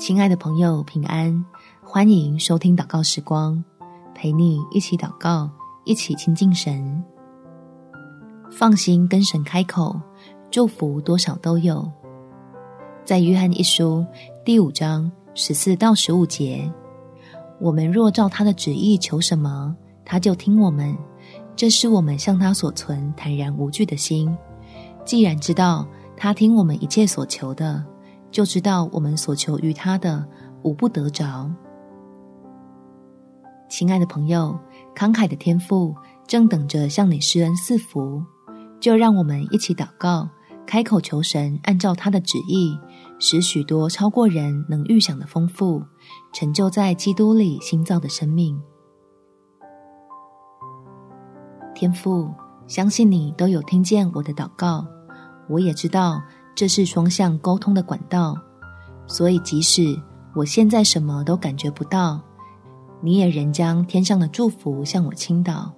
亲爱的朋友，平安！欢迎收听祷告时光，陪你一起祷告，一起亲近神。放心跟神开口，祝福多少都有。在约翰一书第五章十四到十五节，我们若照他的旨意求什么，他就听我们。这是我们向他所存坦然无惧的心。既然知道他听我们一切所求的。就知道我们所求于他的，无不得着。亲爱的朋友，慷慨的天父正等着向你施恩赐福，就让我们一起祷告，开口求神按照他的旨意，使许多超过人能预想的丰富，成就在基督里新造的生命。天父，相信你都有听见我的祷告，我也知道。这是双向沟通的管道，所以即使我现在什么都感觉不到，你也仍将天上的祝福向我倾倒，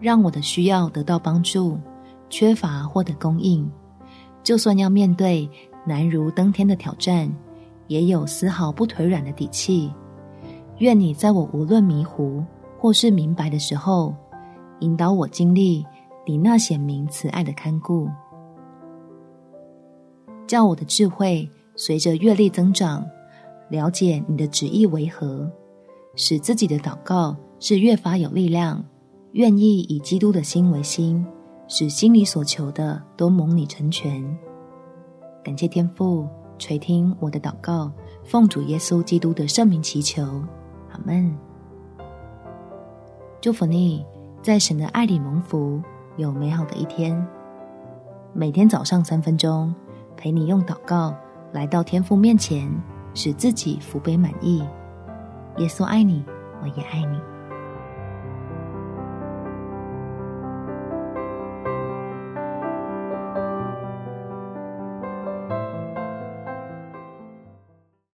让我的需要得到帮助，缺乏获得供应。就算要面对难如登天的挑战，也有丝毫不腿软的底气。愿你在我无论迷糊或是明白的时候，引导我经历你那显明慈爱的看顾。叫我的智慧随着阅历增长，了解你的旨意为何，使自己的祷告是越发有力量，愿意以基督的心为心，使心里所求的都蒙你成全。感谢天父垂听我的祷告，奉主耶稣基督的圣名祈求，阿门。祝福你，在神的爱里蒙福，有美好的一天。每天早上三分钟。陪你用祷告来到天父面前，使自己福杯满溢。耶稣爱你，我也爱你。